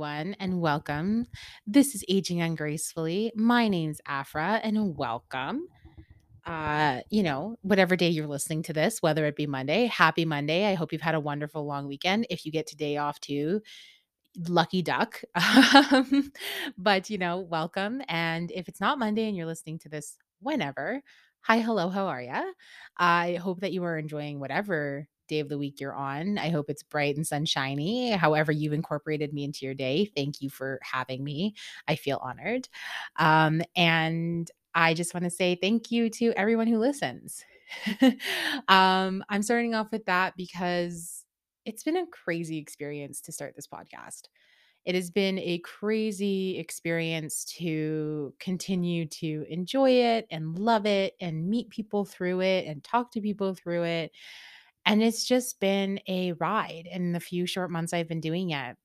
Everyone, and welcome. This is Aging Ungracefully. My name's Afrah, and welcome. Uh, you know, whatever day you're listening to this, whether it be Monday, happy Monday. I hope you've had a wonderful long weekend. If you get today off too, lucky duck. Um, but, you know, welcome. And if it's not Monday and you're listening to this whenever, hi, hello, how are ya? I hope that you are enjoying whatever day of the week you're on. I hope it's bright and sunshiny. However, you've incorporated me into your day. Thank you for having me. I feel honored. Um, and I just want to say thank you to everyone who listens. um, I'm starting off with that because it's been a crazy experience to start this podcast. It has been a crazy experience to continue to enjoy it and love it and meet people through it and talk to people through it. And it's just been a ride in the few short months I've been doing it.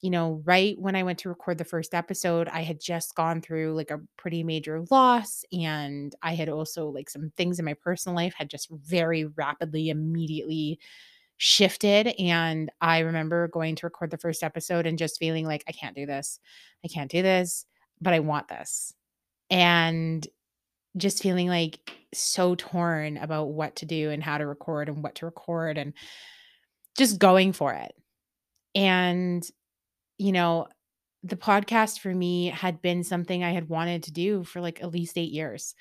You know, right when I went to record the first episode, I had just gone through like a pretty major loss. And I had also, like, some things in my personal life had just very rapidly, immediately shifted. And I remember going to record the first episode and just feeling like, I can't do this. I can't do this, but I want this. And just feeling like so torn about what to do and how to record and what to record and just going for it. And, you know, the podcast for me had been something I had wanted to do for like at least eight years,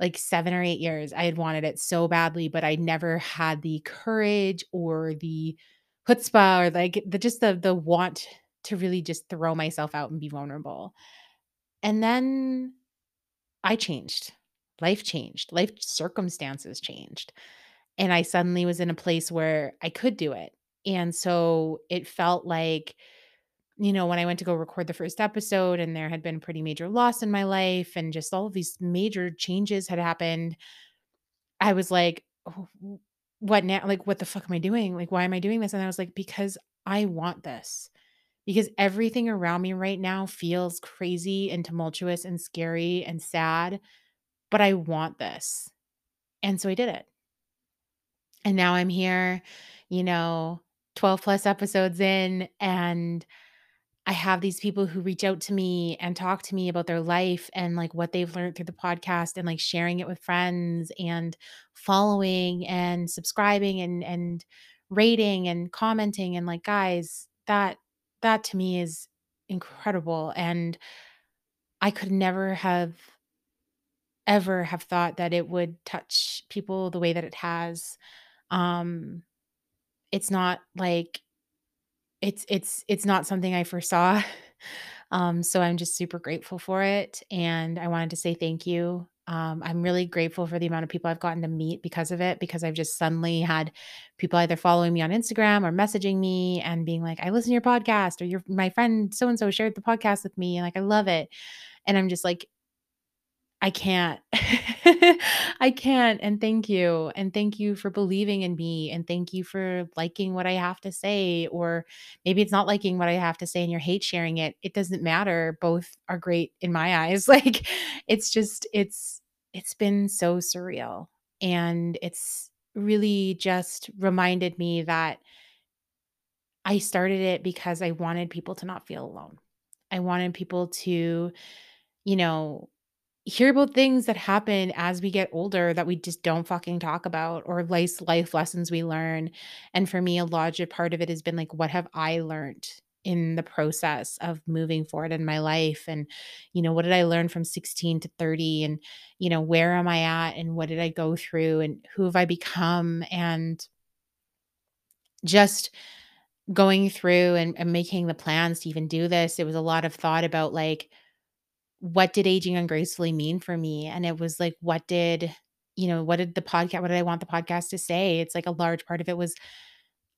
like seven or eight years. I had wanted it so badly, but I never had the courage or the chutzpah or like the just the the want to really just throw myself out and be vulnerable. And then I changed. Life changed. Life circumstances changed. And I suddenly was in a place where I could do it. And so it felt like, you know, when I went to go record the first episode and there had been pretty major loss in my life and just all of these major changes had happened, I was like, "Oh, what now? Like, what the fuck am I doing? Like, why am I doing this? And I was like, because I want this. Because everything around me right now feels crazy and tumultuous and scary and sad, but I want this. And so I did it. And now I'm here, you know, 12 plus episodes in, and I have these people who reach out to me and talk to me about their life and like what they've learned through the podcast and like sharing it with friends and following and subscribing and and rating and commenting and like guys, that that to me is incredible and I could never have ever have thought that it would touch people the way that it has. Um it's not like it's it's it's not something I foresaw. Um, so I'm just super grateful for it, and I wanted to say thank you. Um, I'm really grateful for the amount of people I've gotten to meet because of it, because I've just suddenly had people either following me on Instagram or messaging me and being like, "I listen to your podcast," or "Your my friend so and so shared the podcast with me, and like I love it." And I'm just like, I can't. I can't, and thank you, and thank you for believing in me, and thank you for liking what I have to say, or maybe it's not liking what I have to say and you're hate sharing it. It doesn't matter. Both are great in my eyes. Like, it's just it's it's been so surreal, and it's really just reminded me that I started it because I wanted people to not feel alone. I wanted people to, you know, hear about things that happen as we get older that we just don't fucking talk about or life life lessons we learn. And for me, a large part of it has been like, what have I learned in the process of moving forward in my life? And, you know, what did I learn from 16 to 30? And, you know, where am I at? And what did I go through? And who have I become? And just going through and, and making the plans to even do this, it was a lot of thought about like, what did aging ungracefully mean for me? And it was like, what did, you know, what did the podcast, what did I want the podcast to say? It's like a large part of it was,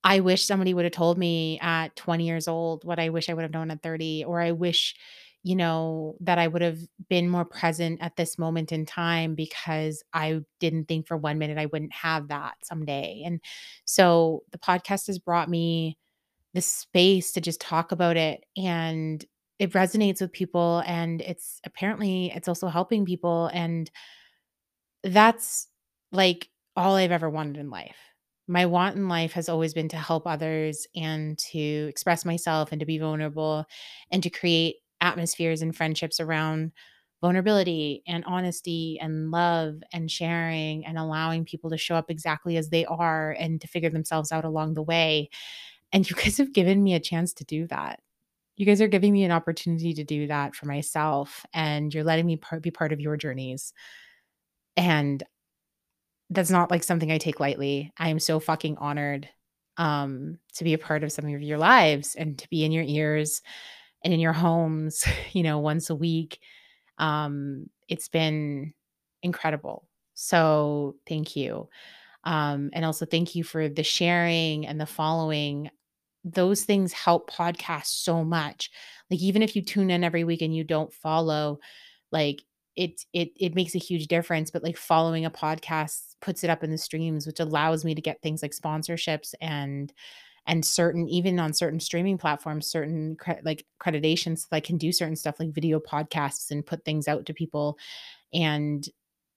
I wish somebody would have told me at 20 years old what I wish I would have known at 30, or I wish, you know, that I would have been more present at this moment in time because I didn't think for one minute I wouldn't have that someday. And so the podcast has brought me the space to just talk about it and it resonates with people and it's apparently it's also helping people and that's like all I've ever wanted in life. my want in life has always been to help others and to express myself and to be vulnerable and to create atmospheres and friendships around vulnerability and honesty and love and sharing and allowing people to show up exactly as they are and to figure themselves out along the way. And you guys have given me a chance to do that. You guys are giving me an opportunity to do that for myself, and you're letting me part, be part of your journeys. And that's not like something I take lightly. I am so fucking honored um, to be a part of some of your lives and to be in your ears and in your homes, you know, once a week. Um, it's been incredible. So thank you. Um, and also thank you for the sharing and the following. Those things help podcasts so much. Like even if you tune in every week and you don't follow, like it it it makes a huge difference. But like following a podcast puts it up in the streams, which allows me to get things like sponsorships and and certain even on certain streaming platforms certain cre- like accreditations so i can do certain stuff like video podcasts and put things out to people and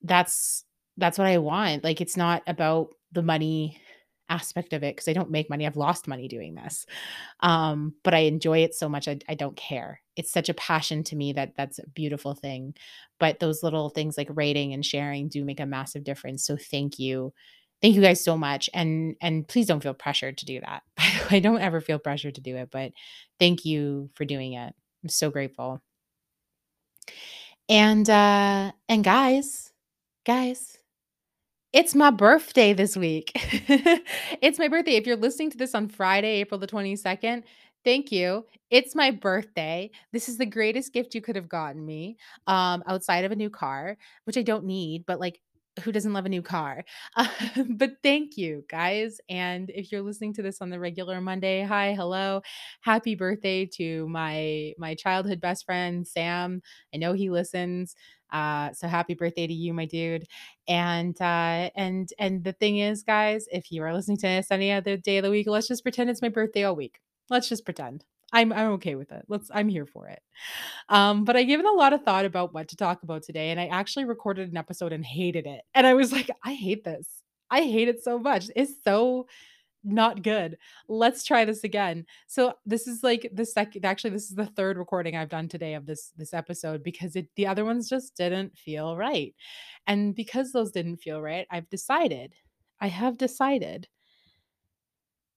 that's that's what i want like it's not about the money aspect of it because i don't make money i've lost money doing this um but i enjoy it so much I, I don't care. It's such a passion to me that that's a beautiful thing but those little things like rating and sharing do make a massive difference so thank you. Thank you guys so much and and please don't feel pressured to do that. I don't ever feel pressured to do it but thank you for doing it. I'm so grateful. And uh and guys guys it's my birthday this week. it's my birthday. If you're listening to this on Friday, April the 22nd, thank you. It's my birthday. This is the greatest gift you could have gotten me um, outside of a new car, which I don't need, but like, who doesn't love a new car? Uh, but thank you, guys. And if you're listening to this on the regular Monday, hi, hello, happy birthday to my my childhood best friend Sam. I know he listens. Uh, so happy birthday to you, my dude. And uh, and and the thing is, guys, if you are listening to this any other day of the week, let's just pretend it's my birthday all week. Let's just pretend. I'm I'm okay with it. Let's I'm here for it. Um, but I given a lot of thought about what to talk about today, and I actually recorded an episode and hated it. And I was like, I hate this. I hate it so much. It's so not good. Let's try this again. So this is like the second actually this is the third recording I've done today of this this episode because it the other ones just didn't feel right. And because those didn't feel right, I've decided I have decided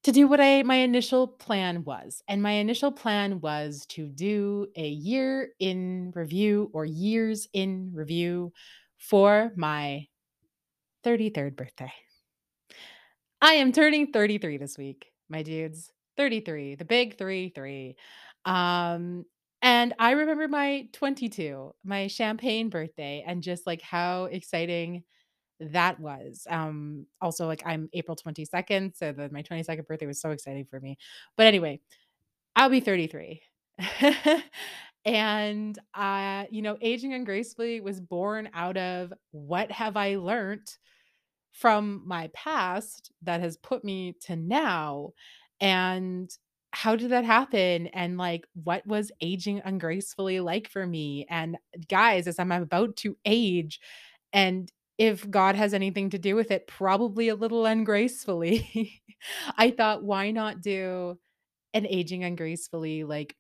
to do what I my initial plan was. And my initial plan was to do a year in review or years in review for my 33rd birthday. I am turning 33 this week, my dudes. 33, the big 3 3. Um and I remember my 22, my champagne birthday and just like how exciting that was. Um also like I'm April 22nd, so the, my 22nd birthday was so exciting for me. But anyway, I'll be 33. and uh you know, aging ungracefully was born out of what have I learned from my past that has put me to now and how did that happen and like what was aging ungracefully like for me and guys as i'm about to age and if god has anything to do with it probably a little ungracefully i thought why not do an aging ungracefully like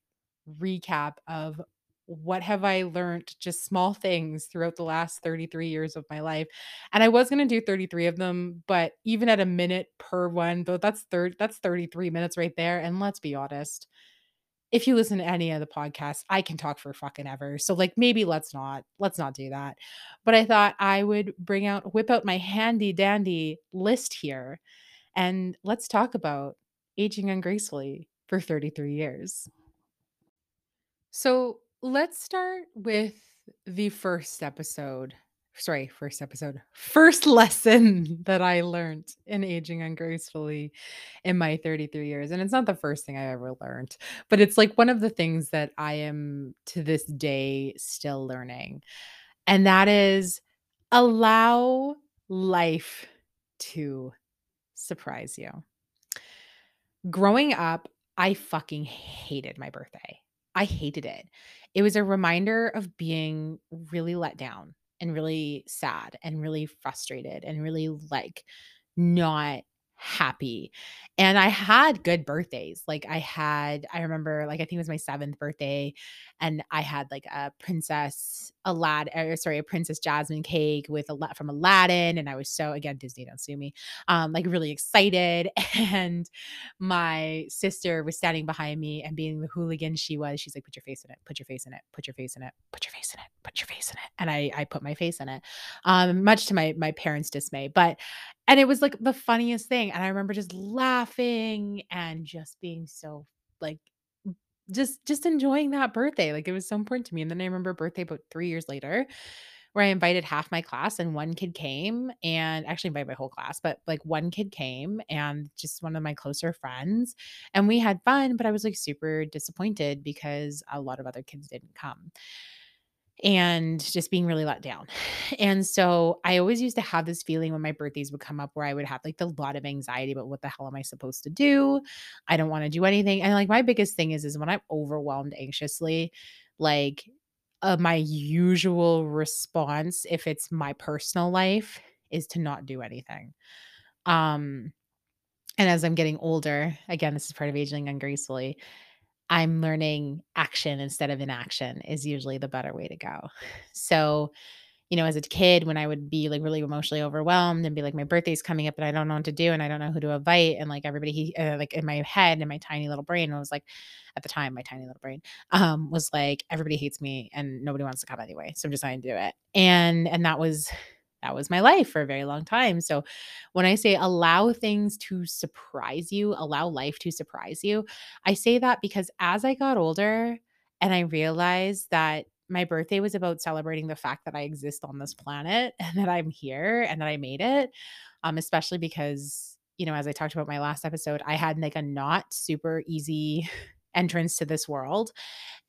recap of what have I learned just small things throughout the last 33 years of my life. And I was going to do 33 of them, but even at a minute per one, though that's third that's 33 minutes right there and let's be honest. If you listen to any of the podcasts, I can talk for fucking ever. So like maybe let's not let's not do that. But I thought I would bring out whip out my handy dandy list here and let's talk about aging ungracefully for 33 years. So let's start with the first episode. Sorry, first episode. First lesson that I learned in aging ungracefully in my 33 years. And it's not the first thing I ever learned, but it's like one of the things that I am to this day still learning. And that is allow life to surprise you. Growing up, I fucking hated my birthday. I hated it. It was a reminder of being really let down and really sad and really frustrated and really like not happy. And I had good birthdays. Like I had, I remember, like I think it was my seventh birthday, and I had like a princess Aladdin, or sorry, a princess Jasmine cake with a lot from Aladdin, and I was so again Disney, don't sue me, um, like really excited. And my sister was standing behind me and being the hooligan she was. She's like, "Put your face in it. Put your face in it. Put your face in it. Put your face in it. Put your face in it." And I, I put my face in it, um, much to my my parents' dismay. But and it was like the funniest thing. And I remember just laughing and just being so like just just enjoying that birthday. Like it was so important to me. And then I remember birthday about three years later where I invited half my class and one kid came and actually invited my whole class, but like one kid came and just one of my closer friends and we had fun, but I was like super disappointed because a lot of other kids didn't come and just being really let down. And so I always used to have this feeling when my birthdays would come up where I would have like a lot of anxiety about what the hell am I supposed to do? I don't want to do anything. And like my biggest thing is is when I'm overwhelmed anxiously, like uh, my usual response if it's my personal life is to not do anything. Um and as I'm getting older, again, this is part of aging ungracefully. I'm learning action instead of inaction is usually the better way to go. So, you know, as a kid, when I would be like really emotionally overwhelmed and be like, my birthday's coming up and I don't know what to do and I don't know who to invite. And like everybody, he, uh, like in my head, in my tiny little brain, was like, at the time, my tiny little brain um, was like, everybody hates me and nobody wants to come anyway. So I'm just going to do it. And, and that was that was my life for a very long time. So when I say allow things to surprise you, allow life to surprise you, I say that because as I got older and I realized that my birthday was about celebrating the fact that I exist on this planet and that I'm here and that I made it. Um, especially because, you know, as I talked about my last episode, I had like a not super easy entrance to this world.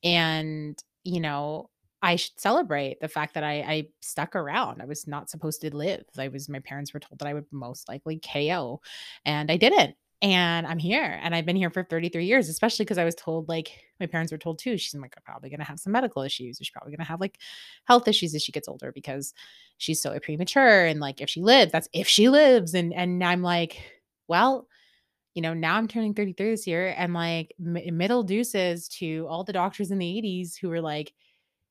And, you know, I should celebrate the fact that I I stuck around. I was not supposed to live. I was my parents were told that I would most likely KO, and I didn't. And I'm here, and I've been here for 33 years, especially because I was told, like, my parents were told too. She's like, I'm probably gonna have some medical issues. She's probably gonna have like health issues as she gets older because she's so premature. And like, if she lives, that's if she lives. And and I'm like, well, you know, now I'm turning 33 this year, and like m- middle deuces to all the doctors in the 80s who were like,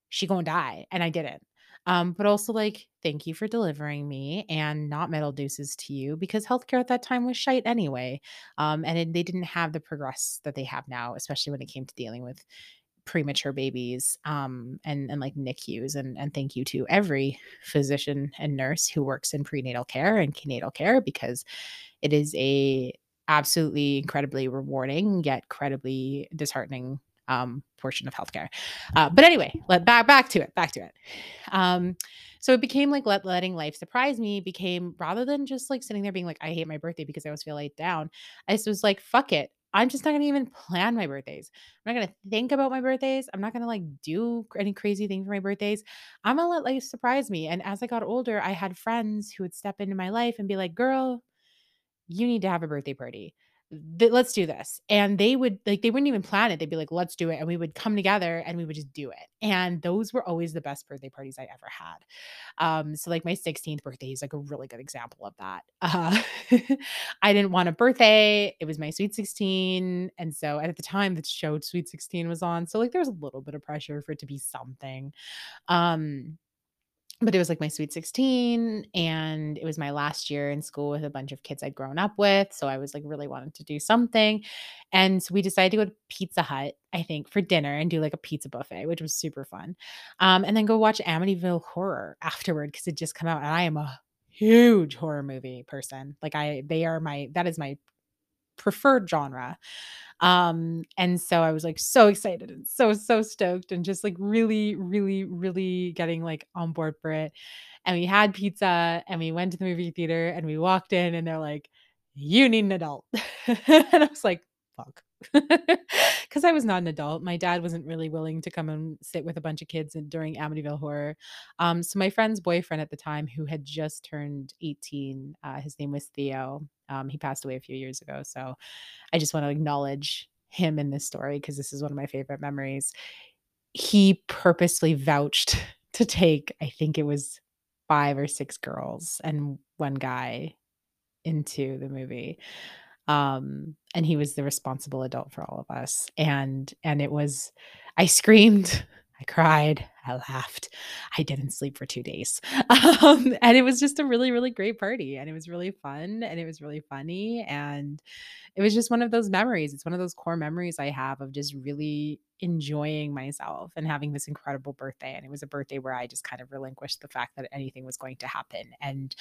she gonna die and i didn't. Um but also like thank you for delivering me and not metal deuces to you because healthcare at that time was shite anyway um and it, they didn't have the progress that they have now especially when it came to dealing with premature babies um and and like NICUs and and thank you to every physician and nurse who works in prenatal care and prenatal care because it is a absolutely incredibly rewarding yet incredibly disheartening um, portion of healthcare. Uh, but anyway, let back back to it. Back to it. Um, so it became like let, letting life surprise me became rather than just like sitting there being like I hate my birthday because I always feel laid down. I just was like fuck it. I'm just not gonna even plan my birthdays. I'm not gonna think about my birthdays. I'm not gonna like do any crazy thing for my birthdays. I'm gonna let life surprise me. And as I got older, I had friends who would step into my life and be like, "Girl, you need to have a birthday party." Let's do this. And they would like they wouldn't even plan it. They'd be like, let's do it. And we would come together and we would just do it. And those were always the best birthday parties I ever had. Um, so like my 16th birthday is like a really good example of that. Uh, I didn't want a birthday. It was my sweet 16. And so at the time the show Sweet 16 was on. So like there was a little bit of pressure for it to be something. Um, but it was like my sweet 16 and it was my last year in school with a bunch of kids I'd grown up with. So I was like really wanting to do something. And so we decided to go to Pizza Hut, I think, for dinner and do like a pizza buffet, which was super fun. Um, and then go watch Amityville Horror afterward because it just come out. And I am a huge horror movie person. Like I they are my that is my preferred genre. Um, and so I was like so excited and so, so stoked and just like really, really, really getting like on board for it. And we had pizza and we went to the movie theater and we walked in and they're like, you need an adult. and I was like, fuck. Because I was not an adult. My dad wasn't really willing to come and sit with a bunch of kids during Amityville Horror. Um, so my friend's boyfriend at the time, who had just turned 18, uh, his name was Theo. Um, he passed away a few years ago. So I just want to acknowledge him in this story because this is one of my favorite memories. He purposely vouched to take, I think it was five or six girls and one guy into the movie. Um, and he was the responsible adult for all of us, and and it was I screamed, I cried, I laughed, I didn't sleep for 2 days. Um, and it was just a really, really great party, and it was really fun, and it was really funny, and it was just one of those memories. It's one of those core memories I have of just really enjoying myself and having this incredible birthday, and it was a birthday where I just kind of relinquished the fact that anything was going to happen, and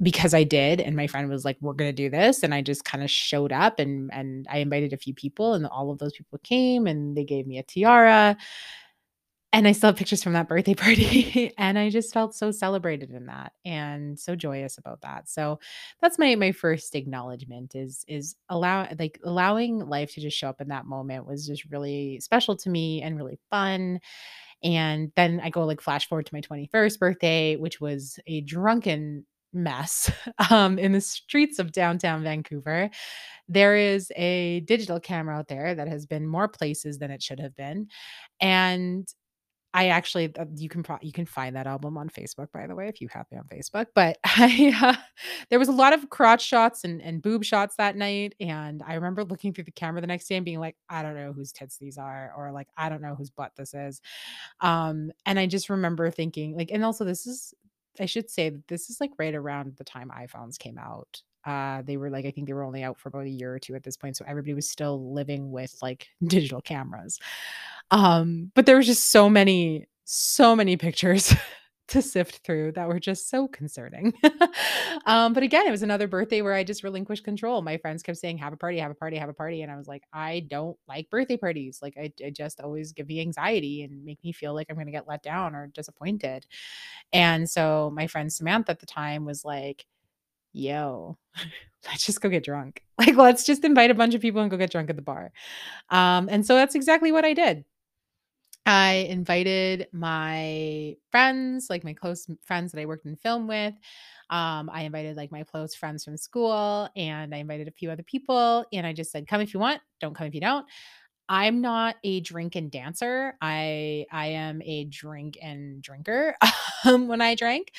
because I did, and my friend was like, "We're gonna do this," and I just kinda showed up and and I invited a few people, and all of those people came, and they gave me a tiara and I still have pictures from that birthday party, and I just felt so celebrated in that and so joyous about that. So that's my my first acknowledgement is is allow like allowing life to just show up in that moment was just really special to me and really fun. And then I go like flash forward to my 21st birthday, which was a drunken mess um, in the streets of downtown Vancouver. There is a digital camera out there that has been more places than it should have been. And I actually uh, you can pro you can find that album on Facebook, by the way, if you have me on Facebook, but I, uh, there was a lot of crotch shots and and boob shots that night, and I remember looking through the camera the next day and being like, "I don't know whose tits these are," or like, "I don't know whose butt this is." Um, and I just remember thinking like and also this is I should say that this is, like, right around the time iPhones came out. Uh, they were, like I think they were only out for about a year or 2 at this point, so everybody was still living with, like, digital cameras. Um, but there was just so many, so many pictures to sift through that were just so concerning. um, but again, it was another birthday where I just relinquished control. My friends kept saying, "Have a party, have a party, have a party," and I was like, "I don't like birthday parties. Like, I, just always give me anxiety and make me feel like I'm going to get let down or disappointed." And so my friend Samantha at the time was like, "Yo." Let's just go get drunk. Like, let's just invite a bunch of people and go get drunk at the bar. Um, and so that's exactly what I did. I invited my friends, like my close friends that I worked in film with. Um, I invited, like, my close friends from school, and I invited a few other people, and I just said, "Come if you want, don't come if you don't." I'm not a drink and dancer. I I am a drink and drinker, um, when I drank.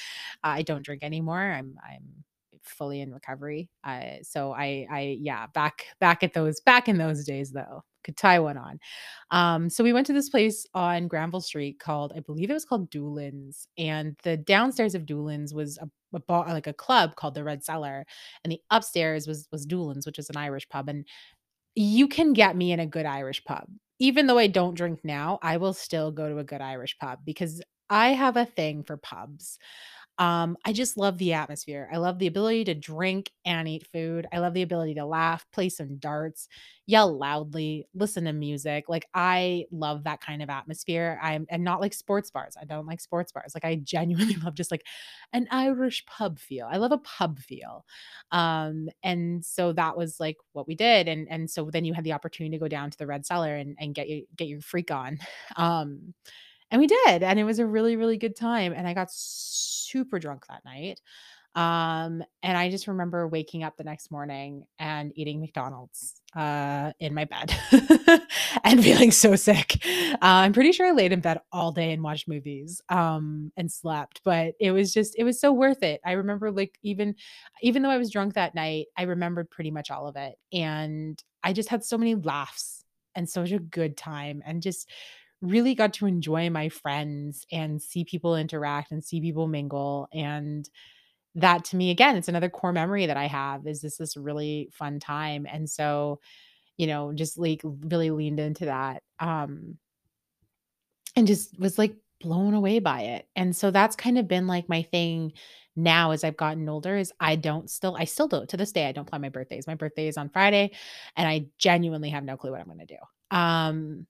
I don't drink anymore. I'm I'm fully in recovery. Uh, so I I yeah, back back at those back in those days though, could tie one on. Um, so we went to this place on Granville Street called, I believe it was called Doolin's, and the downstairs of Doolin's was a, a bar, like a club called the Red Cellar, and the upstairs was was Doolin's, which is an Irish pub. And you can get me in a good Irish pub. Even though I don't drink now, I will still go to a good Irish pub because I have a thing for pubs. Um, I just love the atmosphere. I love the ability to drink and eat food. I love the ability to laugh, play some darts, yell loudly, listen to music. Like I love that kind of atmosphere. I'm and not like sports bars. I don't like sports bars. Like I genuinely love just like an Irish pub feel. I love a pub feel. Um, and so that was like what we did. And and so then you had the opportunity to go down to the Red Cellar and, and get you get your freak on. Um and we did, and it was a really, really good time, and I got super drunk that night. Um, and I just remember waking up the next morning and eating McDonald's, uh, in my bed and feeling so sick. Uh, I'm pretty sure I laid in bed all day and watched movies, um, and slept, but it was just it was so worth it. I remember, like, even even though I was drunk that night, I remembered pretty much all of it, and I just had so many laughs and such a good time and just really got to enjoy my friends and see people interact and see people mingle and that to me again it's another core memory that i have is this this really fun time and so you know just like really leaned into that um and just was like blown away by it and so that's kind of been like my thing now as i've gotten older is i don't still i still don't to this day i don't plan my birthdays. My birthday is on friday and i genuinely have no clue what i'm going to do um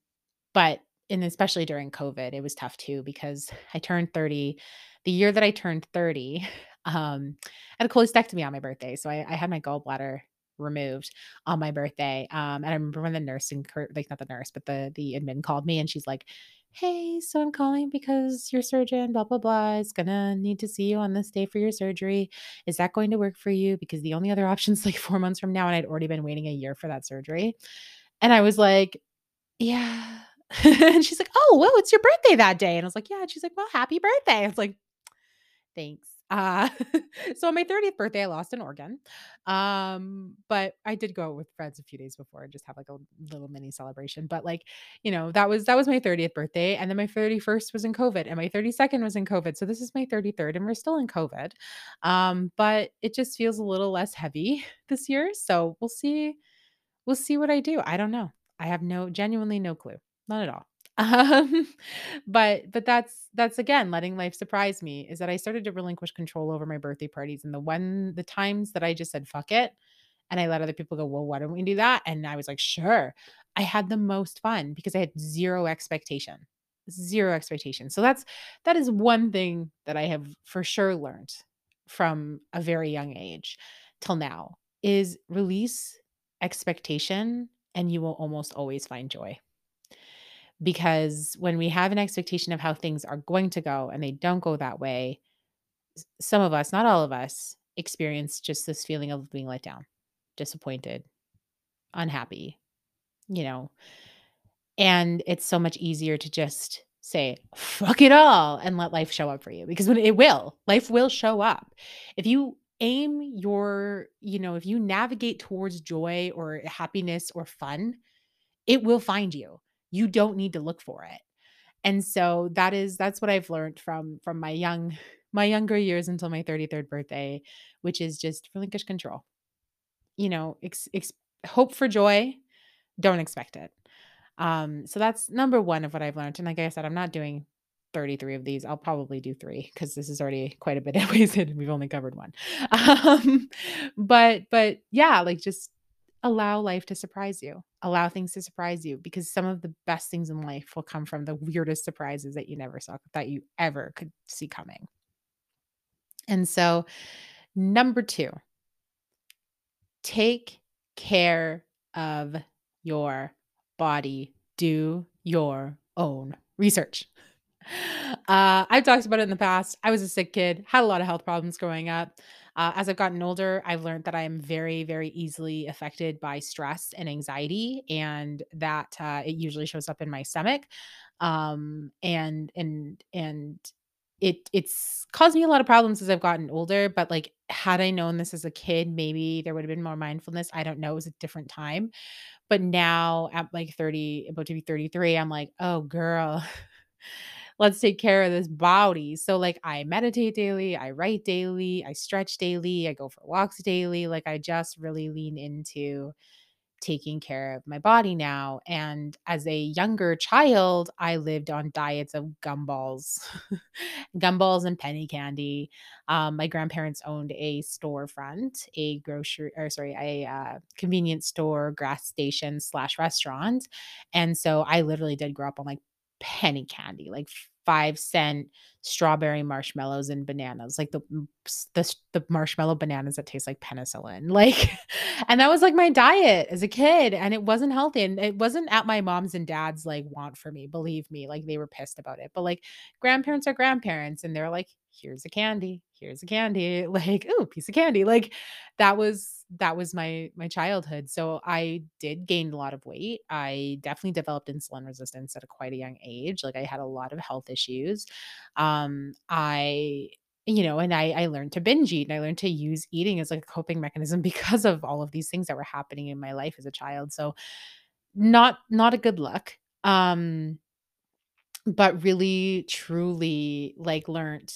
but and especially during COVID, it was tough too because I turned 30. The year that I turned 30, um, I had a cholecystectomy on my birthday. So I, I had my gallbladder removed on my birthday. Um, and I remember when the nurse and like not the nurse, but the the admin called me and she's like, Hey, so I'm calling because your surgeon, blah, blah, blah, is gonna need to see you on this day for your surgery. Is that going to work for you? Because the only other option is like four months from now, and I'd already been waiting a year for that surgery. And I was like, Yeah, and she's like, "Oh, well, it's your birthday that day." And I was like, "Yeah." And she's like, "Well, happy birthday." I was like, "Thanks." Uh, so on my 30th birthday, I lost an organ. Um, but I did go with friends a few days before and just have like a little mini celebration. But like, you know, that was that was my 30th birthday. And then my 31st was in COVID and my 32nd was in COVID. So this is my 33rd and we're still in COVID. Um, but it just feels a little less heavy this year. So we'll see. We'll see what I do. I don't know. I have no genuinely no clue. Not at all. Um, but but that's that's again letting life surprise me is that I started to relinquish control over my birthday parties and the one the times that I just said fuck it and I let other people go, well, why don't we do that? And I was like, sure. I had the most fun because I had zero expectation. Zero expectation. So that's that is one thing that I have for sure learned from a very young age till now is release expectation and you will almost always find joy because when we have an expectation of how things are going to go and they don't go that way, some of us, not all of us, experience just this feeling of being let down, disappointed, unhappy, you know. And it's so much easier to just say, fuck it all and let life show up for you because when it will, life will show up. If you aim your, you know, if you navigate towards joy or happiness or fun, it will find you. You don't need to look for it. And so that is that's what I've learned from from my young my younger years until my 33rd birthday, which is just relinquish control. You know, ex, ex, hope for joy, don't expect it. Um, so that's number one of what I've learned. And like I said, I'm not doing 33 of these. I'll probably do three because this is already quite a bit of. We've only covered one. Um, but but yeah, like just allow life to surprise you. Allow things to surprise you because some of the best things in life will come from the weirdest surprises that you never saw that you ever could see coming. And so number two, take care of your body. Do your own research. Uh, I've talked about it in the past. I was a sick kid, had a lot of health problems growing up. Uh, as I've gotten older, I've learned that I am very, very easily affected by stress and anxiety, and that uh, it usually shows up in my stomach. Um, and and and it it's caused me a lot of problems as I've gotten older. But like, had I known this as a kid, maybe there would have been more mindfulness. I don't know. It was a different time. But now at like 30, about to be 33, I'm like, oh girl, let's take care of this body. So like I meditate daily, I write daily, I stretch daily, I go for walks daily. Like I just really lean into taking care of my body now. And as a younger child, I lived on diets of gumballs, gumballs and penny candy. Um, my grandparents owned a storefront, a grocery, or sorry, a uh, convenience store, gas station slash restaurant. And so I literally did grow up on like penny candy, like five cent strawberry marshmallows and bananas, like the the the marshmallow bananas that taste like penicillin. Like and that was like my diet as a kid and it wasn't healthy and it wasn't at my mom's and dad's like want for me, believe me. Like they were pissed about it. But like grandparents are grandparents and they're like here's a candy, here's a candy, like ooh, piece of candy. Like that was that was my my childhood. So I did gain a lot of weight. I definitely developed insulin resistance at a quite a young age. Like I had a lot of health issues. Um I you know, and I I learned to binge eat and I learned to use eating as like a coping mechanism because of all of these things that were happening in my life as a child. So not not a good look. Um but really truly like learned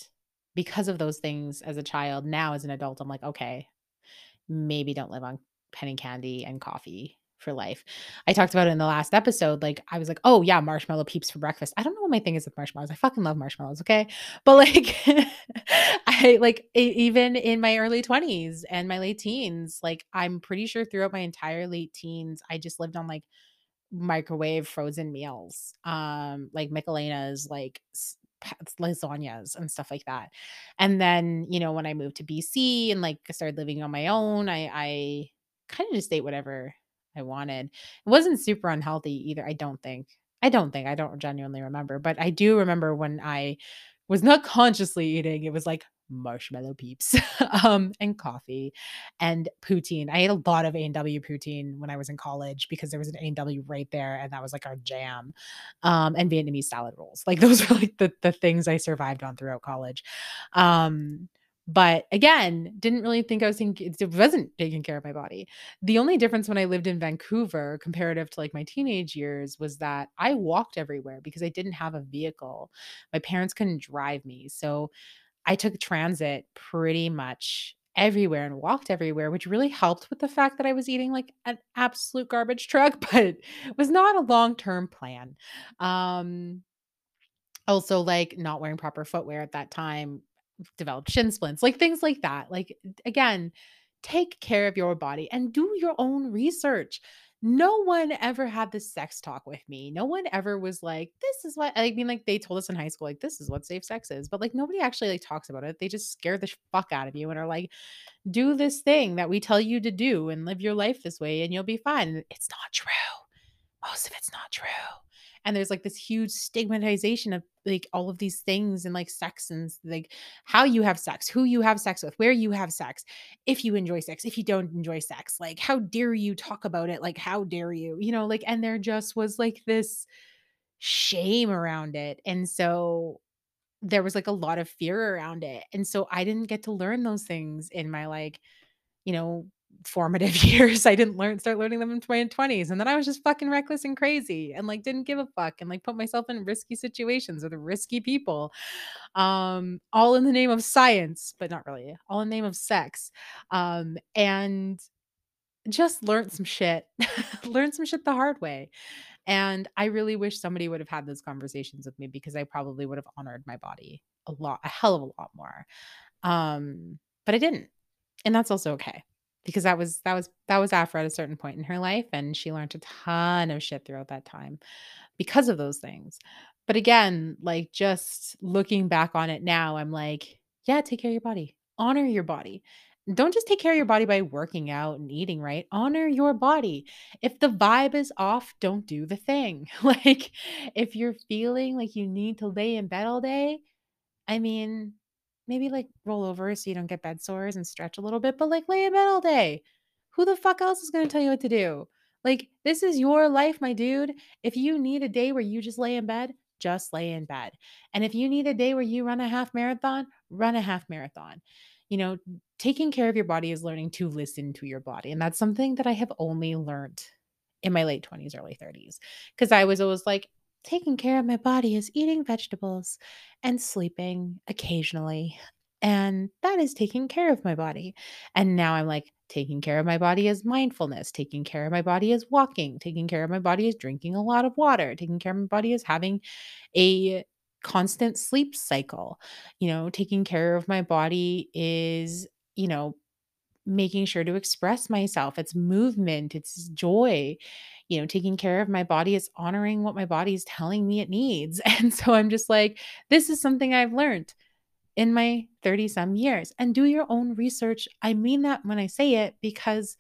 because of those things as a child. Now as an adult, I'm like, okay, maybe don't live on penny candy and coffee for life. I talked about it in the last episode. Like, I was like, oh, yeah, marshmallow peeps for breakfast. I don't know what my thing is with marshmallows. I fucking love marshmallows. Okay. But like, I like even in my early 20s and my late teens, like, I'm pretty sure throughout my entire late teens, I just lived on like microwave frozen meals, um, like Michelina's, like lasagnas and stuff like that. And then, you know, when I moved to BC and like started living on my own, I I kind of just ate whatever I wanted. It wasn't super unhealthy either, I don't think. I don't think. I don't genuinely remember, but I do remember when I was not consciously eating, it was like marshmallow peeps, um, and coffee and poutine. I ate a lot of A&W poutine when I was in college because there was an A&W right there, and that was like our jam. Um, and Vietnamese salad rolls. Like those were like the the things I survived on throughout college. Um, But again, didn't really think I was thinking it wasn't taking care of my body. The only difference when I lived in Vancouver comparative to like my teenage years was that I walked everywhere because I didn't have a vehicle. My parents couldn't drive me. So I took transit pretty much everywhere and walked everywhere, which really helped with the fact that I was eating like an absolute garbage truck, but it was not a long-term plan. Um also like not wearing proper footwear at that time developed shin splints, like things like that. Like again, take care of your body and do your own research. No one ever had this sex talk with me. No one ever was like, this is what I mean, like they told us in high school, like, this is what safe sex is. But like nobody actually like talks about it. They just scare the fuck out of you and are like, do this thing that we tell you to do and live your life this way and you'll be fine. It's not true. Most of it's not true. And there's like this huge stigmatization of like all of these things and like sex and like how you have sex, who you have sex with, where you have sex, if you enjoy sex, if you don't enjoy sex, like how dare you talk about it? Like, how dare you, you know, like, and there just was like this shame around it. And so there was like a lot of fear around it. And so I didn't get to learn those things in my like, you know, formative years. I didn't learn start learning them in my 20s. And then I was just fucking reckless and crazy and like didn't give a fuck and like put myself in risky situations with risky people. Um, all in the name of science, but not really. All in the name of sex. Um, and just learned some shit. learned some shit the hard way. And I really wish somebody would have had those conversations with me because I probably would have honored my body a lot, a hell of a lot more. Um, but I didn't. And that's also okay because that was that was that was Afrah at a certain point in her life and she learned a ton of shit throughout that time because of those things. But again, like just looking back on it now, I'm like, yeah, take care of your body. Honor your body. Don't just take care of your body by working out and eating right. Honor your body. If the vibe is off, don't do the thing. like if you're feeling like you need to lay in bed all day, I mean, maybe like roll over so you don't get bed sores and stretch a little bit, but like lay in bed all day. Who the fuck else is going to tell you what to do? Like, this is your life, my dude. If you need a day where you just lay in bed, just lay in bed. And if you need a day where you run a half marathon, run a half marathon. You know, taking care of your body is learning to listen to your body. And that's something that I have only learned in my late 20s, early 30s. Because I was always like, taking care of my body is eating vegetables and sleeping occasionally. And that is taking care of my body. And now I'm like, taking care of my body is mindfulness. Taking care of my body is walking. Taking care of my body is drinking a lot of water. Taking care of my body is having a constant sleep cycle. You know, taking care of my body is, you know, making sure to express myself. It's movement, it's joy. You know, taking care of my body is honoring what my body is telling me it needs. And so I'm just like, this is something I've learned in my 30 some years. And do your own research. I mean that when I say it because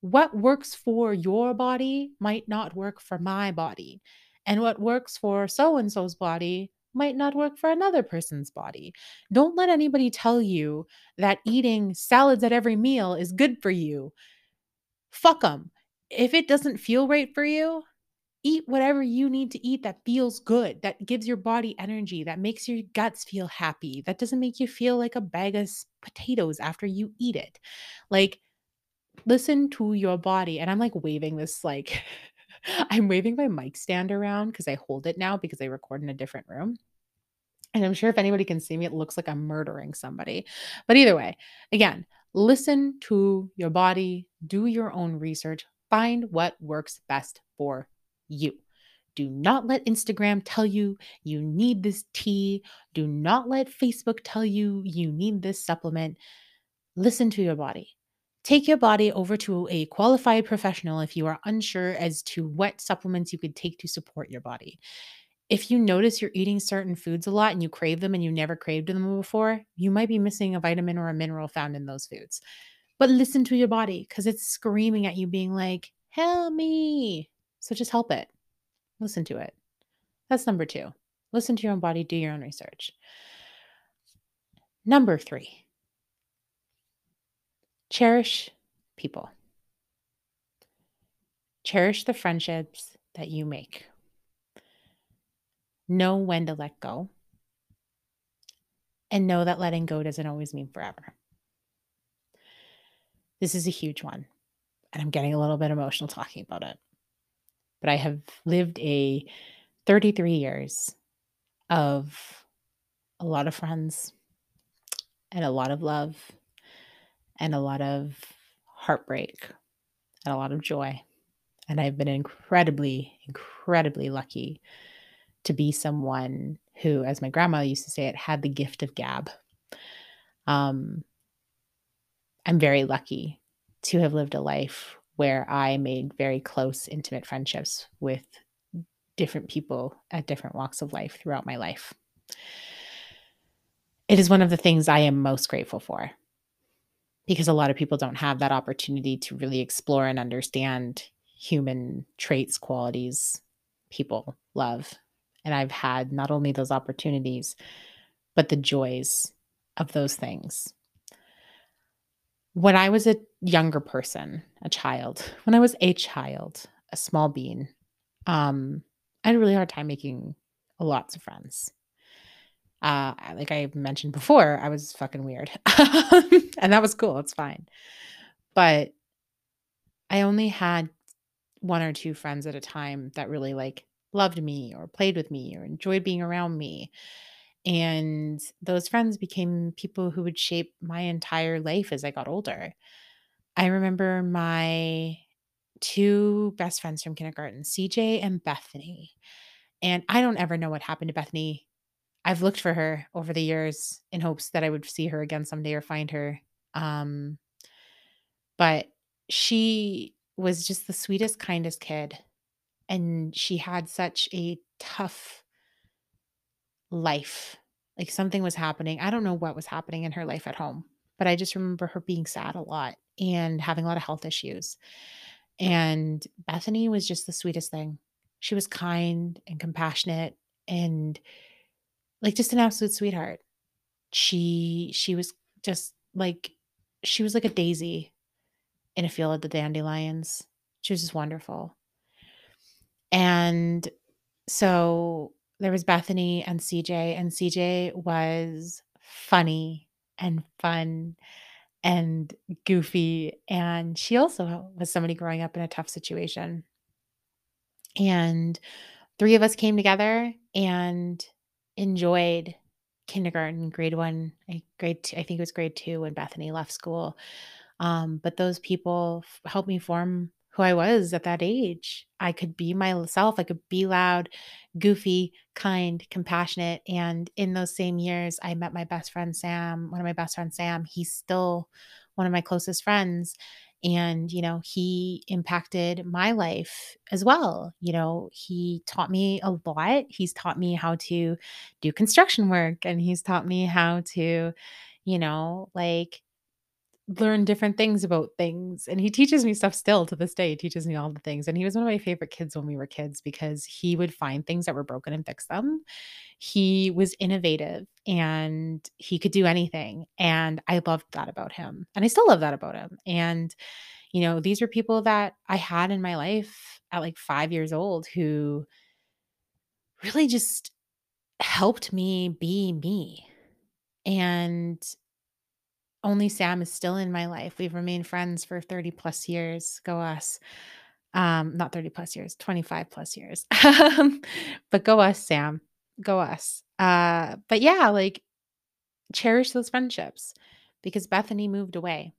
what works for your body might not work for my body. And what works for so and so's body might not work for another person's body. Don't let anybody tell you that eating salads at every meal is good for you. Fuck them. If it doesn't feel right for you, eat whatever you need to eat that feels good, that gives your body energy, that makes your guts feel happy, that doesn't make you feel like a bag of potatoes after you eat it. Like, listen to your body. And I'm like waving this, like, I'm waving my mic stand around because I hold it now because I record in a different room. And I'm sure if anybody can see me, it looks like I'm murdering somebody. But either way, again, listen to your body, do your own research, find what works best for you. Do not let Instagram tell you you need this tea. Do not let Facebook tell you you need this supplement. Listen to your body. Take your body over to a qualified professional if you are unsure as to what supplements you could take to support your body. If you notice you're eating certain foods a lot and you crave them and you never craved them before, you might be missing a vitamin or a mineral found in those foods. But listen to your body because it's screaming at you, being like, help me. So just help it. Listen to it. That's number two. Listen to your own body, do your own research. Number three, cherish people. Cherish the friendships that you make. Know when to let go. and know that letting go doesn't always mean forever. This is a huge one, and I'm getting a little bit emotional talking about it. But I have lived a 33 years of a lot of friends and a lot of love and a lot of heartbreak and a lot of joy. And I've been incredibly, incredibly lucky to be someone who, as my grandma used to say it, had the gift of gab. Um, I'm very lucky to have lived a life where I made very close, intimate friendships with different people at different walks of life throughout my life. It is one of the things I am most grateful for because a lot of people don't have that opportunity to really explore and understand human traits, qualities, people love. And I've had not only those opportunities, but the joys of those things. When I was a younger person, a child, when I was a child, a small bean, um, I had a really hard time making lots of friends. Uh, like I mentioned before, I was fucking weird. and that was cool. It's fine. But I only had one or two friends at a time that really like loved me or played with me or enjoyed being around me. And those friends became people who would shape my entire life as I got older. I remember my two best friends from kindergarten, CJ and Bethany. And I don't ever know what happened to Bethany I've looked for her over the years in hopes that I would see her again someday or find her. Um, but she was just the sweetest, kindest kid. And she had such a tough life. Like something was happening. I don't know what was happening in her life at home, but I just remember her being sad a lot and having a lot of health issues. And Bethany was just the sweetest thing. She was kind and compassionate and like just an absolute sweetheart. She she was just like she was like a daisy in a field of the dandelions. She was just wonderful. And so there was Bethany and CJ, and CJ was funny and fun and goofy. And she also was somebody growing up in a tough situation. And three of us came together and enjoyed kindergarten, grade one, grade two, I think it was grade two when Bethany left school. Um, but those people f- helped me form who I was at that age. I could be myself. I could be loud, goofy, kind, compassionate. And in those same years, I met my best friend, Sam, one of my best friends, Sam. He's still one of my closest friends and you know he impacted my life as well you know he taught me a lot he's taught me how to do construction work and he's taught me how to you know like learn different things about things and he teaches me stuff still to this day he teaches me all the things and he was one of my favorite kids when we were kids because he would find things that were broken and fix them. He was innovative and he could do anything and i loved that about him and i still love that about him and you know these were people that i had in my life at like 5 years old who really just helped me be me and only Sam is still in my life. We've remained friends for 30 plus years. Go us. Um, not 30 plus years, 25 plus years. but go us, Sam. Go us. Uh, but yeah, like cherish those friendships because Bethany moved away.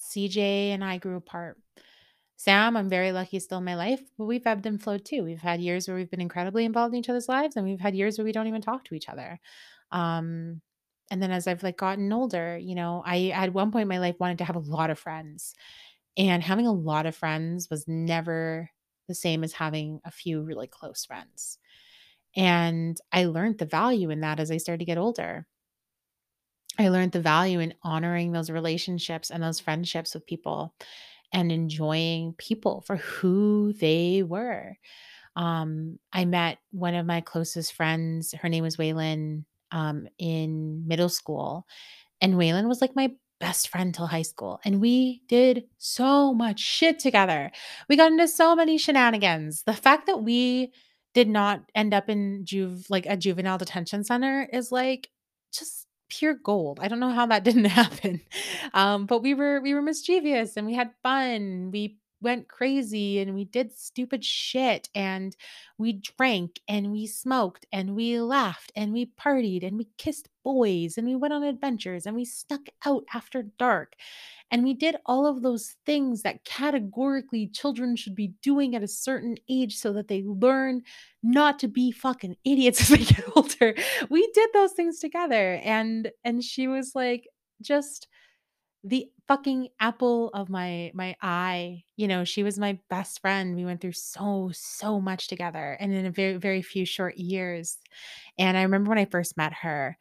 CJ and I grew apart. Sam, I'm very lucky still in my life, but we've ebbed and flowed too. We've had years where we've been incredibly involved in each other's lives, and we've had years where we don't even talk to each other. Um, and then as I've like gotten older, you know, I at one point in my life wanted to have a lot of friends. And having a lot of friends was never the same as having a few really close friends. And I learned the value in that as I started to get older. I learned the value in honoring those relationships and those friendships with people and enjoying people for who they were. Um, I met one of my closest friends. Her name was Waylon um, in middle school. And Waylon was like my best friend till high school. And we did so much shit together. We got into so many shenanigans. The fact that we did not end up in juve like a juvenile detention center is like just pure gold. I don't know how that didn't happen. Um, but we were we were mischievous and we had fun. We went crazy and we did stupid shit and we drank and we smoked and we laughed and we partied and we kissed boys and we went on adventures and we stuck out after dark and we did all of those things that categorically children should be doing at a certain age so that they learn not to be fucking idiots as they get older. We did those things together and and she was like just the fucking apple of my my eye. You know, she was my best friend. We went through so so much together and in a very very few short years. And I remember when I first met her,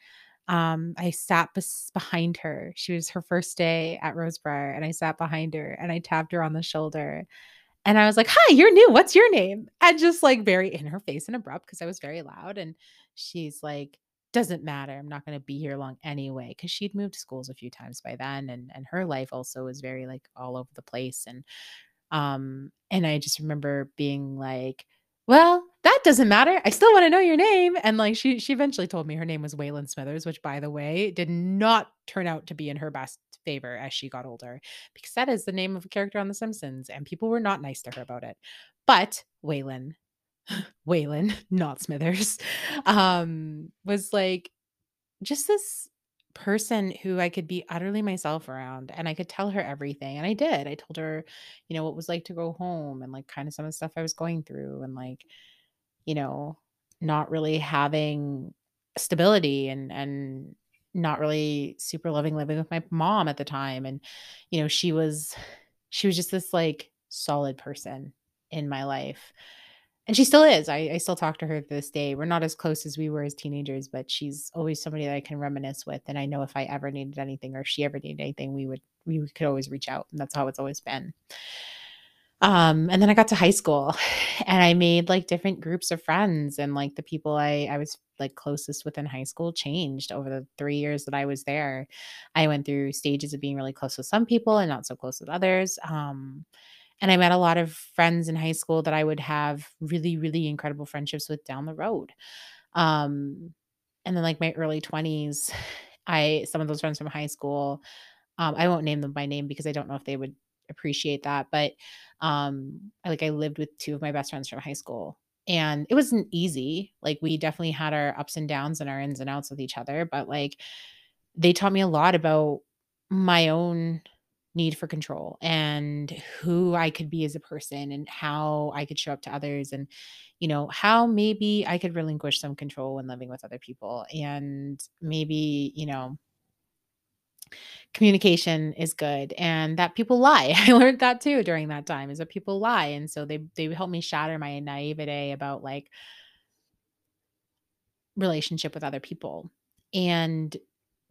um, I sat bes- behind her. She was her first day at Rosebriar, and I sat behind her and I tapped her on the shoulder. And I was like, Hi, you're new. What's your name? And just like very in her face and abrupt because I was very loud. And she's like, Doesn't matter. I'm not going to be here long anyway. Because she'd moved schools a few times by then. And, and her life also was very like all over the place. And um, and I just remember being like, well, that doesn't matter. I still want to know your name. And like she she eventually told me her name was Waylon Smithers, which by the way, did not turn out to be in her best favor as she got older, because that is the name of a character on The Simpsons, and people were not nice to her about it. But Waylon, Waylon, not Smithers, um, was like just this person who I could be utterly myself around and I could tell her everything. And I did. I told her, you know, what it was like to go home and like kind of some of the stuff I was going through and like, you know, not really having stability and and not really super loving living with my mom at the time. And, you know, she was she was just this like solid person in my life and she still is. I, I still talk to her to this day. We're not as close as we were as teenagers, but she's always somebody that I can reminisce with. And I know if I ever needed anything or if she ever needed anything, we would we could always reach out. And that's how it's always been. Um, and then I got to high school and I made like different groups of friends and like the people I, I was like closest with in high school changed over the three years that I was there. I went through stages of being really close with some people and not so close with others. Um, and I met a lot of friends in high school that I would have really, really incredible friendships with down the road. Um, and then like my early 20s, I some of those friends from high school, um, I won't name them by name because I don't know if they would appreciate that. But um, I, like I lived with two of my best friends from high school. And it wasn't easy. Like we definitely had our ups and downs and our ins and outs with each other, but like they taught me a lot about my own need for control and who I could be as a person and how I could show up to others and you know how maybe I could relinquish some control when living with other people and maybe you know communication is good and that people lie. I learned that too during that time is that people lie and so they they help me shatter my naivete about like relationship with other people. And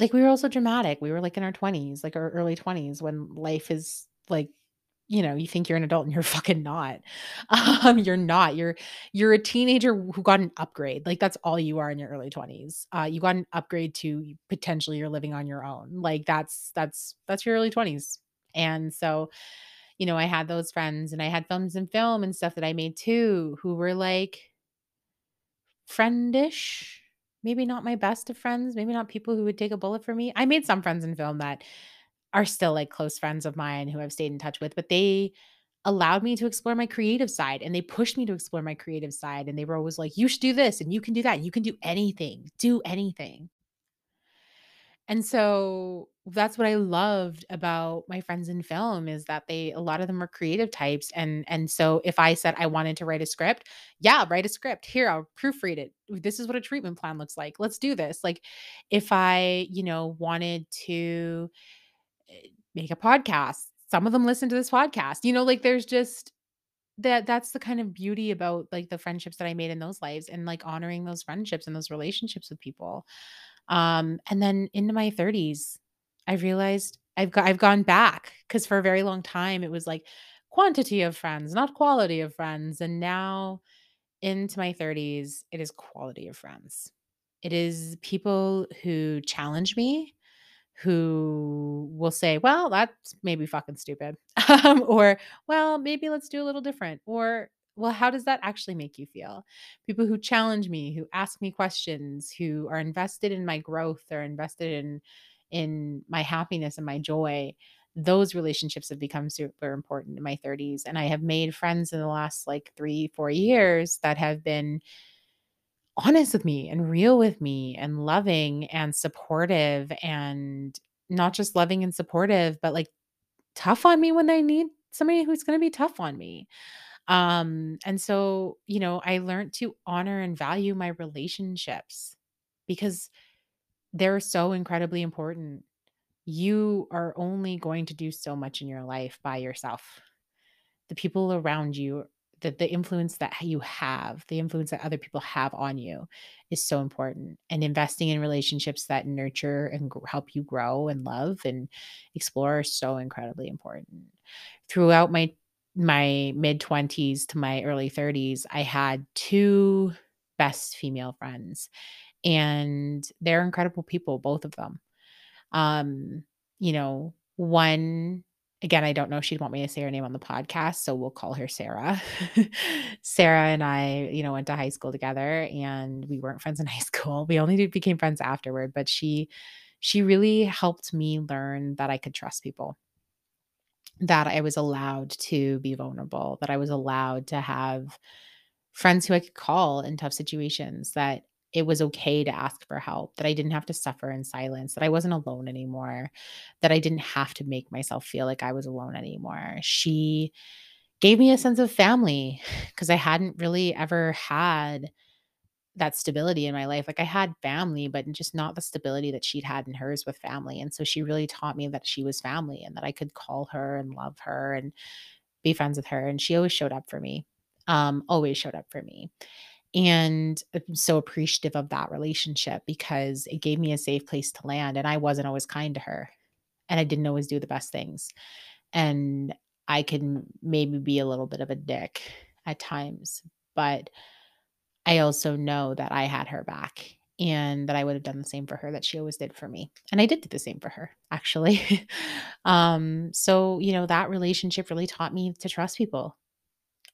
like we were also dramatic. We were like in our 20s, like our early 20s when life is like you know, you think you're an adult and you're fucking not. Um, you're not. You're you're a teenager who got an upgrade. Like that's all you are in your early 20s. Uh, you got an upgrade to potentially you're living on your own. Like that's that's that's your early 20s. And so, you know, I had those friends and I had films and film and stuff that I made too who were like friendish maybe not my best of friends, maybe not people who would take a bullet for me. I made some friends in film that are still like close friends of mine who I've stayed in touch with, but they allowed me to explore my creative side and they pushed me to explore my creative side. And they were always like, you should do this and you can do that. You can do anything, do anything. And so that's what I loved about my friends in film is that they a lot of them are creative types and and so if I said I wanted to write a script, yeah, write a script. Here, I'll proofread it. This is what a treatment plan looks like. Let's do this. Like if I, you know, wanted to eh, make a podcast, some of them listen to this podcast. You know, like there's just that that's the kind of beauty about like the friendships that I made in those lives and like honoring those friendships and those relationships with people. Um, and then into my 30s, I realized I've got I've gone back because for a very long time it was like quantity of friends, not quality of friends. And now into my 30s, it is quality of friends. It is people who challenge me, who will say, well, that's maybe fucking stupid. um, or, well, maybe let's do a little different. Or well, how does that actually make you feel? People who challenge me, who ask me questions, who are invested in my growth or invested in in my happiness and my joy. Those relationships have become super important in my 30s. And I have made friends in the last like three, four years that have been honest with me and real with me and loving and supportive and not just loving and supportive, but like tough on me when I need somebody who's going to be tough on me. Um, and so, you know, I learned to honor and value my relationships because they're so incredibly important. You are only going to do so much in your life by yourself. The people around you, the, the influence that you have, the influence that other people have on you is so important. And investing in relationships that nurture and help you grow and love and explore are so incredibly important. Throughout my my mid 20s to my early 30s, I had two best female friends and they're incredible people, both of them. Um, you know, one again, I don't know if she'd want me to say her name on the podcast, so we'll call her Sarah. Sarah and I, you know, went to high school together and we weren't friends in high school. We only became friends afterward, but she she really helped me learn that I could trust people. That I was allowed to be vulnerable, that I was allowed to have friends who I could call in tough situations, that it was okay to ask for help, that I didn't have to suffer in silence, that I wasn't alone anymore, that I didn't have to make myself feel like I was alone anymore. She gave me a sense of family because I hadn't really ever had that stability in my life. Like I had family, but just not the stability that she'd had in hers with family. And so she really taught me that she was family and that I could call her and love her and be friends with her. And she always showed up for me. Um, always showed up for me. And I'm so appreciative of that relationship because it gave me a safe place to land. And I wasn't always kind to her. And I didn't always do the best things. And I can maybe be a little bit of a dick at times. But I also know that I had her back and that I would have done the same for her that she always did for me. And I did do the same for her, actually. um, so, you know, that relationship really taught me to trust people.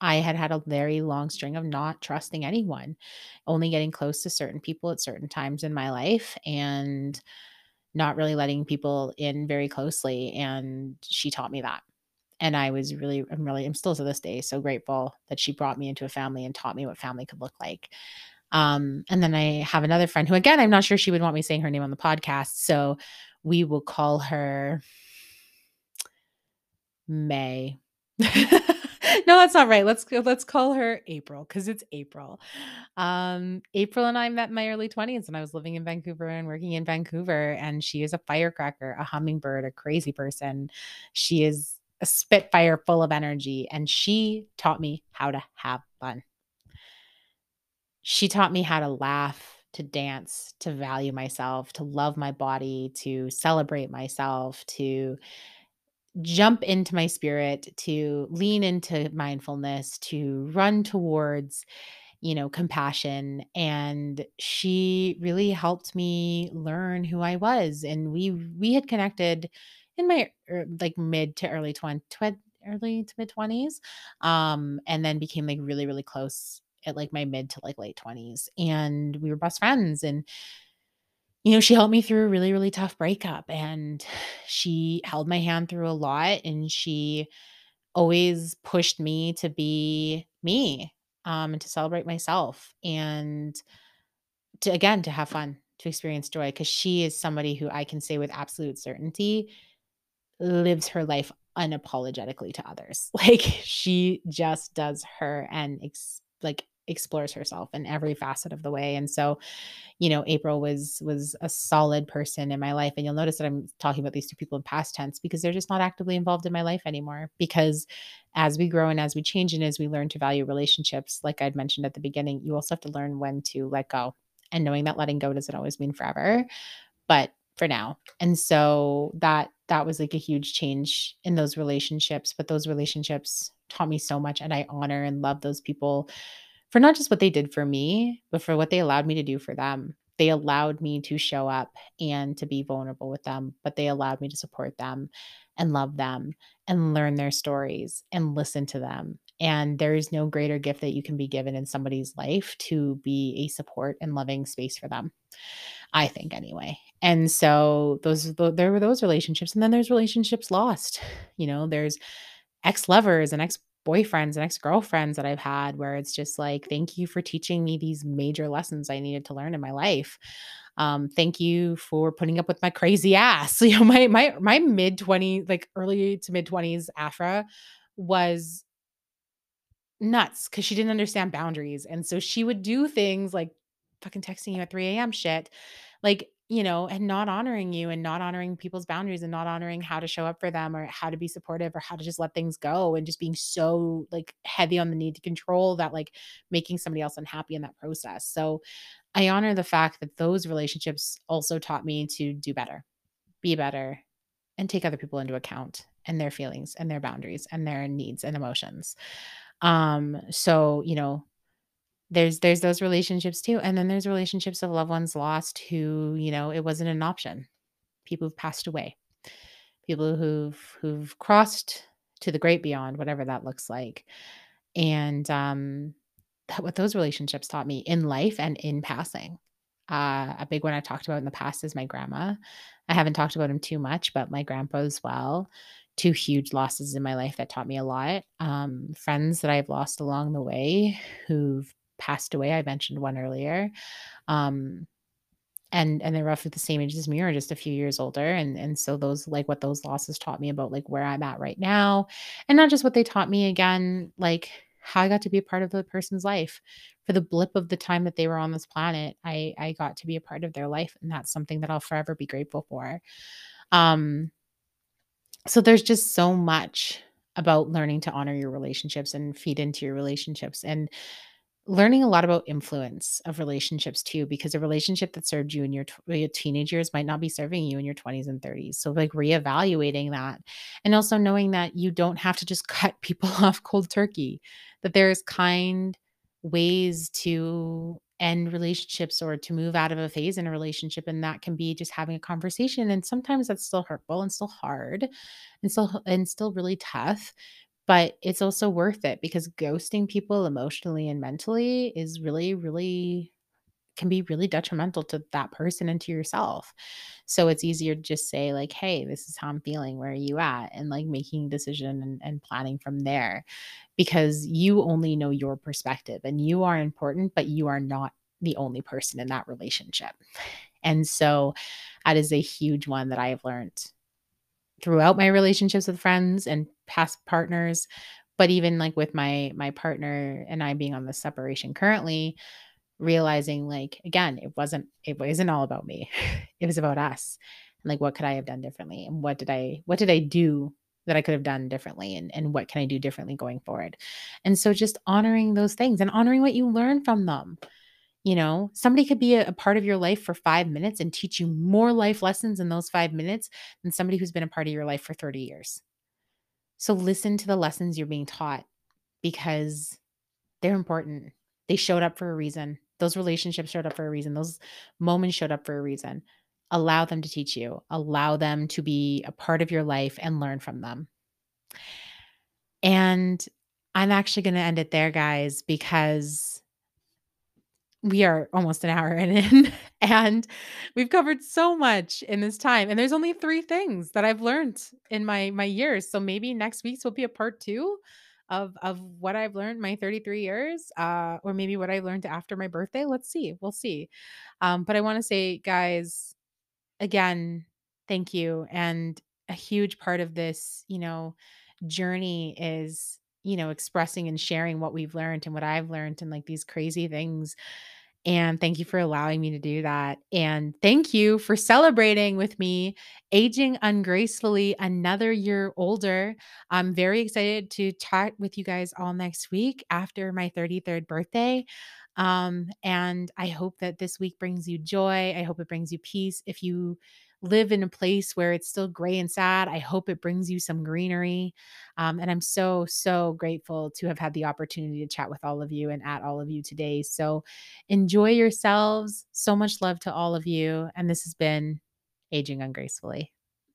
I had had a very long string of not trusting anyone, only getting close to certain people at certain times in my life and not really letting people in very closely. And she taught me that. And I was really, I'm really, I'm still to this day so grateful that she brought me into a family and taught me what family could look like. Um, and then I have another friend who, again, I'm not sure she would want me saying her name on the podcast. So we will call her May. no, that's not right. Let's. Let's call her April because it's April. Um, April and I met in my early 20s and I was living in Vancouver and working in Vancouver. And she is a firecracker, a hummingbird, a crazy person. She is a spitfire full of energy. And she taught me how to have fun. She taught me how to laugh, to dance, to value myself, to love my body, to celebrate myself, to jump into my spirit, to lean into mindfulness, to run towards, you know, compassion. And she really helped me learn who I was. And we we had connected in my er, like mid to early 20, early to mid 20s um and then became like really really close at like my mid to like late 20s and we were best friends and you know, she helped me through a really, really tough breakup and she held my hand through a lot and she always pushed me to be me um, and to celebrate myself and to, again, to have fun, to experience joy. Cause she is somebody who I can say with absolute certainty lives her life unapologetically to others. Like she just does her and ex- like explores herself in every facet of the way. And so, you know, April was was a solid person in my life. And you'll notice that I'm talking about these two people in past tense because they're just not actively involved in my life anymore. Because as we grow and as we change and as we learn to value relationships, like I'd mentioned at the beginning, you also have to learn when to let go. And knowing that letting go doesn't always mean forever, but for now. And so that that was like a huge change in those relationships. But those relationships taught me so much and I honor and love those people for not just what they did for me, but for what they allowed me to do for them. They allowed me to show up and to be vulnerable with them, but they allowed me to support them and love them and learn their stories and listen to them And there is no greater gift that you can be given in somebody's life to be a support and loving space for them. I think anyway. And so those there were those relationships and then there's relationships lost. You know, there's ex-lovers and ex-boyfriends and ex-girlfriends that I've had where it's just like thank you for teaching me these major lessons I needed to learn in my life. Um, thank you for putting up with my crazy ass. You know, my my my mid 20s, like early to mid 20s Afrah was nuts because she didn't understand boundaries. And so she would do things like fucking texting you at 3 a.m. shit, like, you know, and not honoring you and not honoring people's boundaries and not honoring how to show up for them or how to be supportive or how to just let things go and just being so like heavy on the need to control that, like making somebody else unhappy in that process. So I honor the fact that those relationships also taught me to do better, be better, and take other people into account and their feelings and their boundaries and their needs and emotions. Um, so, you know, there's there's those relationships too. And then there's relationships of loved ones lost who, you know, it wasn't an option. People who've passed away. People who've who've crossed to the great beyond, whatever that looks like. And um that what those relationships taught me in life and in passing. Uh, a big one I talked about in the past is my grandma. I haven't talked about him too much, but my grandpa as well two huge losses in my life that taught me a lot. Um, friends that I've lost along the way who've passed away. I mentioned one earlier. Um, and and they're roughly the same age as me or just a few years older and and so those like what those losses taught me about like where i'm at right now and not just what they taught me again like how i got to be a part of the person's life for the blip of the time that they were on this planet i i got to be a part of their life and that's something that i'll forever be grateful for um so there's just so much about learning to honor your relationships and feed into your relationships and learning a lot about influence of relationships too because a relationship that served you in your, your teenage years might not be serving you in your 20s and 30s so like reevaluating that and also knowing that you don't have to just cut people off cold turkey that there's kind ways to end relationships or to move out of a phase in a relationship and that can be just having a conversation and sometimes that's still hurtful and still hard and still and still really tough but it's also worth it because ghosting people emotionally and mentally is really really can be really detrimental to that person and to yourself. So it's easier to just say like, "Hey, this is how I'm feeling. Where are you at?" and like making a decision and, and planning from there because you only know your perspective and you are important, but you are not the only person in that relationship. And so that is a huge one that I have learned throughout my relationships with friends and past partners, but even like with my my partner and I being on the separation currently, realizing like again, it wasn't it wasn't all about me. it was about us. And like what could I have done differently? And what did I what did I do that I could have done differently and, and what can I do differently going forward? And so just honoring those things and honoring what you learn from them. You know, somebody could be a, a, part of your life for five minutes and teach you more life lessons in those five minutes than somebody who's been a part of your life for 30 years. So listen to the lessons you're being taught because they're important. They showed up for a reason. Those relationships showed up for a reason. Those moments showed up for a reason. Allow them to teach you, allow them to be a part of your life and learn from them. And I'm actually going to end it there, guys, because we are almost an hour in and we've covered so much in this time and there's only three things that i've learned in my my years so maybe next week's will be a part two of of what i've learned my 33 years uh or maybe what i learned after my birthday let's see we'll see um but i want to say guys again thank you and a huge part of this you know journey is you know expressing and sharing what we've learned and what i've learned and like these crazy things and thank you for allowing me to do that. And thank you for celebrating with me, aging ungracefully another year older. I'm very excited to chat with you guys all next week after my 33rd birthday. Um, and I hope that this week brings you joy. I hope it brings you peace. If you live in a place where it's still gray and sad. I hope it brings you some greenery. Um, and I'm so, so grateful to have had the opportunity to chat with all of you and at all of you today. So enjoy yourselves. So much love to all of you. And this has been Aging Ungracefully.